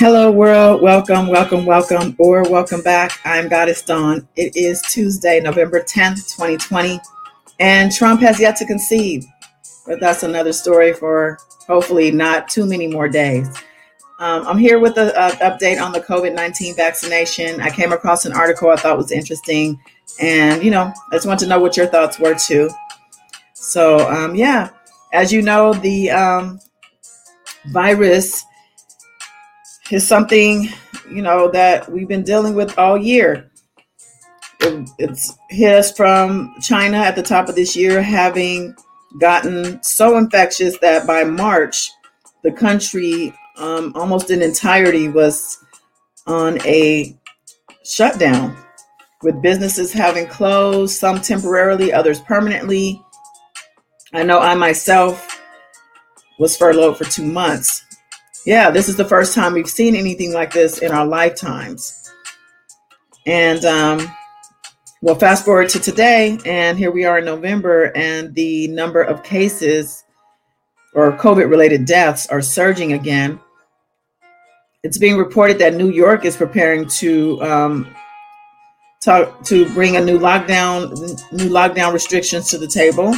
Hello, world. Welcome, welcome, welcome, or welcome back. I'm Goddess Dawn. It is Tuesday, November 10th, 2020, and Trump has yet to concede. But that's another story for hopefully not too many more days. Um, I'm here with an update on the COVID 19 vaccination. I came across an article I thought was interesting, and you know, I just want to know what your thoughts were too. So, um, yeah, as you know, the um, virus is something you know that we've been dealing with all year. It, it's hit us from China at the top of this year, having gotten so infectious that by March, the country um, almost in entirety was on a shutdown, with businesses having closed, some temporarily, others permanently. I know I myself was furloughed for two months yeah, this is the first time we've seen anything like this in our lifetimes. And um, well, fast forward to today, and here we are in November, and the number of cases or COVID related deaths are surging again. It's being reported that New York is preparing to um, talk, to bring a new lockdown, new lockdown restrictions to the table.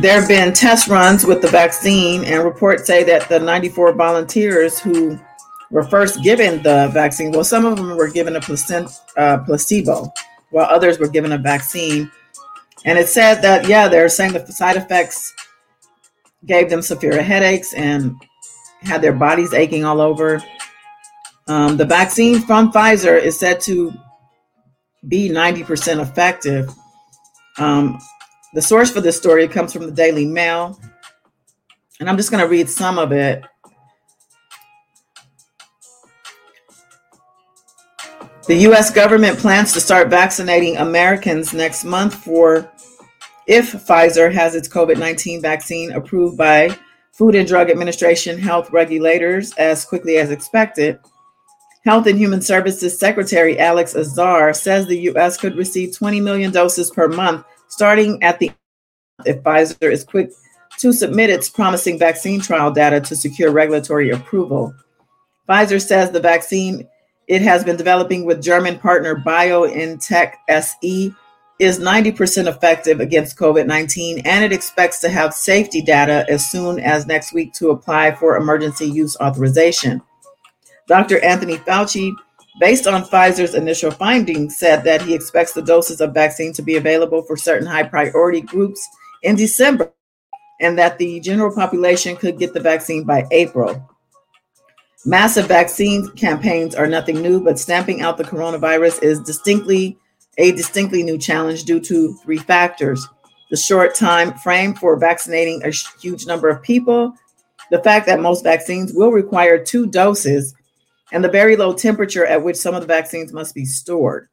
There have been test runs with the vaccine, and reports say that the 94 volunteers who were first given the vaccine, well, some of them were given a placent, uh, placebo, while others were given a vaccine. And it said that, yeah, they're saying the side effects gave them severe headaches and had their bodies aching all over. Um, the vaccine from Pfizer is said to be 90% effective. Um, the source for this story comes from the Daily Mail, and I'm just going to read some of it. The US government plans to start vaccinating Americans next month for if Pfizer has its COVID 19 vaccine approved by Food and Drug Administration health regulators as quickly as expected. Health and Human Services Secretary Alex Azar says the US could receive 20 million doses per month starting at the if Pfizer is quick to submit its promising vaccine trial data to secure regulatory approval. Pfizer says the vaccine it has been developing with German partner BioNTech SE is 90% effective against COVID 19, and it expects to have safety data as soon as next week to apply for emergency use authorization. Dr. Anthony Fauci based on Pfizer's initial findings, said that he expects the doses of vaccine to be available for certain high priority groups in December and that the general population could get the vaccine by April. Massive vaccine campaigns are nothing new, but stamping out the coronavirus is distinctly a distinctly new challenge due to three factors. The short time frame for vaccinating a huge number of people, the fact that most vaccines will require two doses, and the very low temperature at which some of the vaccines must be stored.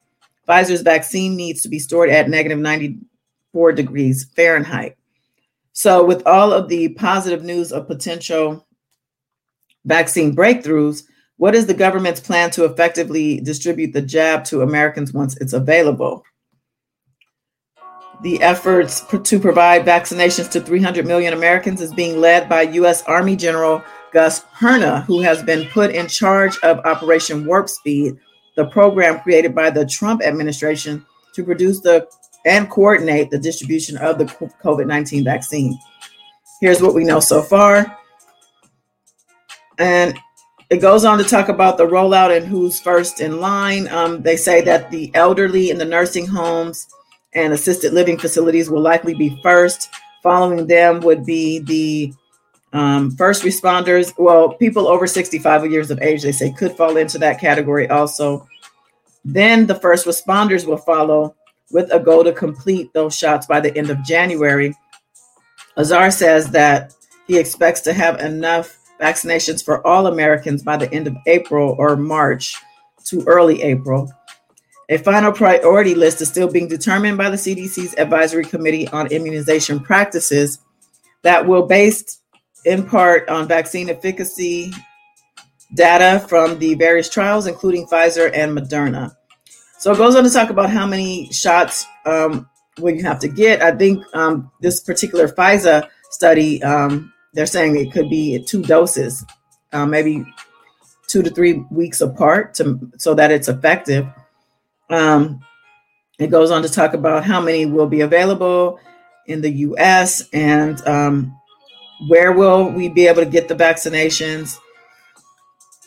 Pfizer's vaccine needs to be stored at negative 94 degrees Fahrenheit. So, with all of the positive news of potential vaccine breakthroughs, what is the government's plan to effectively distribute the jab to Americans once it's available? The efforts to provide vaccinations to 300 million Americans is being led by U.S. Army General Gus Perna, who has been put in charge of Operation Warp Speed, the program created by the Trump administration to produce the and coordinate the distribution of the COVID 19 vaccine. Here's what we know so far. And it goes on to talk about the rollout and who's first in line. Um, they say that the elderly in the nursing homes and assisted living facilities will likely be first. Following them would be the um, first responders, well, people over 65 years of age, they say could fall into that category also. Then the first responders will follow with a goal to complete those shots by the end of January. Azar says that he expects to have enough vaccinations for all Americans by the end of April or March to early April. A final priority list is still being determined by the CDC's Advisory Committee on Immunization Practices that will, based in part on vaccine efficacy data from the various trials, including Pfizer and Moderna. So it goes on to talk about how many shots um, you have to get. I think um, this particular Pfizer study, um, they're saying it could be two doses uh, maybe two to three weeks apart to so that it's effective. Um, it goes on to talk about how many will be available in the U.S. and um, where will we be able to get the vaccinations.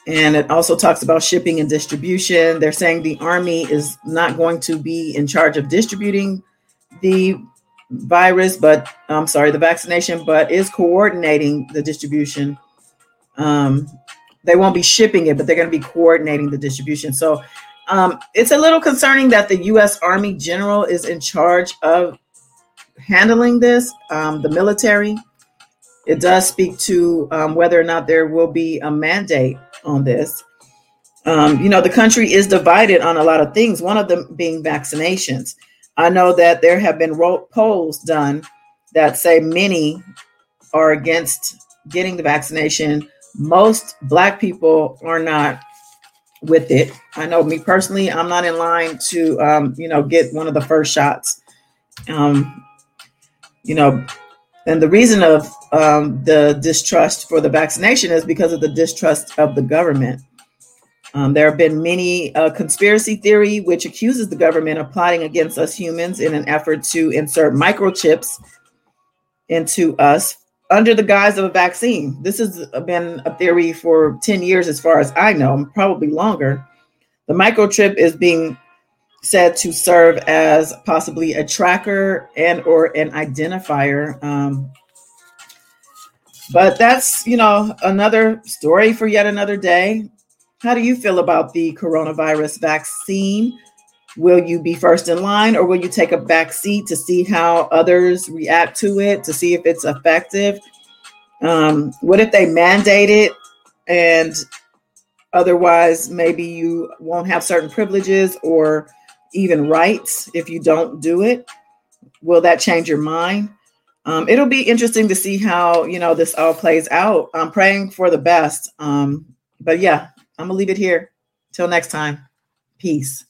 And it also talks about shipping and distribution. They're saying the Army is not going to be in charge of distributing the virus, but I'm sorry, the vaccination, but is coordinating the distribution. Um, they won't be shipping it, but they're going to be coordinating the distribution. So um, it's a little concerning that the U.S. Army General is in charge of handling this, um, the military. It does speak to um, whether or not there will be a mandate on this. Um, you know, the country is divided on a lot of things, one of them being vaccinations. I know that there have been polls done that say many are against getting the vaccination. Most Black people are not with it. I know me personally, I'm not in line to, um, you know, get one of the first shots. Um, you know, and the reason of um, the distrust for the vaccination is because of the distrust of the government. Um, there have been many uh, conspiracy theory which accuses the government of plotting against us humans in an effort to insert microchips into us under the guise of a vaccine. This has been a theory for 10 years, as far as I know, probably longer. The microchip is being said to serve as possibly a tracker and or an identifier um, but that's you know another story for yet another day how do you feel about the coronavirus vaccine? Will you be first in line or will you take a back seat to see how others react to it, to see if it's effective? Um, what if they mandate it and otherwise maybe you won't have certain privileges or even rights if you don't do it? Will that change your mind? Um, it'll be interesting to see how you know this all plays out. I'm praying for the best. Um, but yeah, I'm gonna leave it here. Till next time. Peace.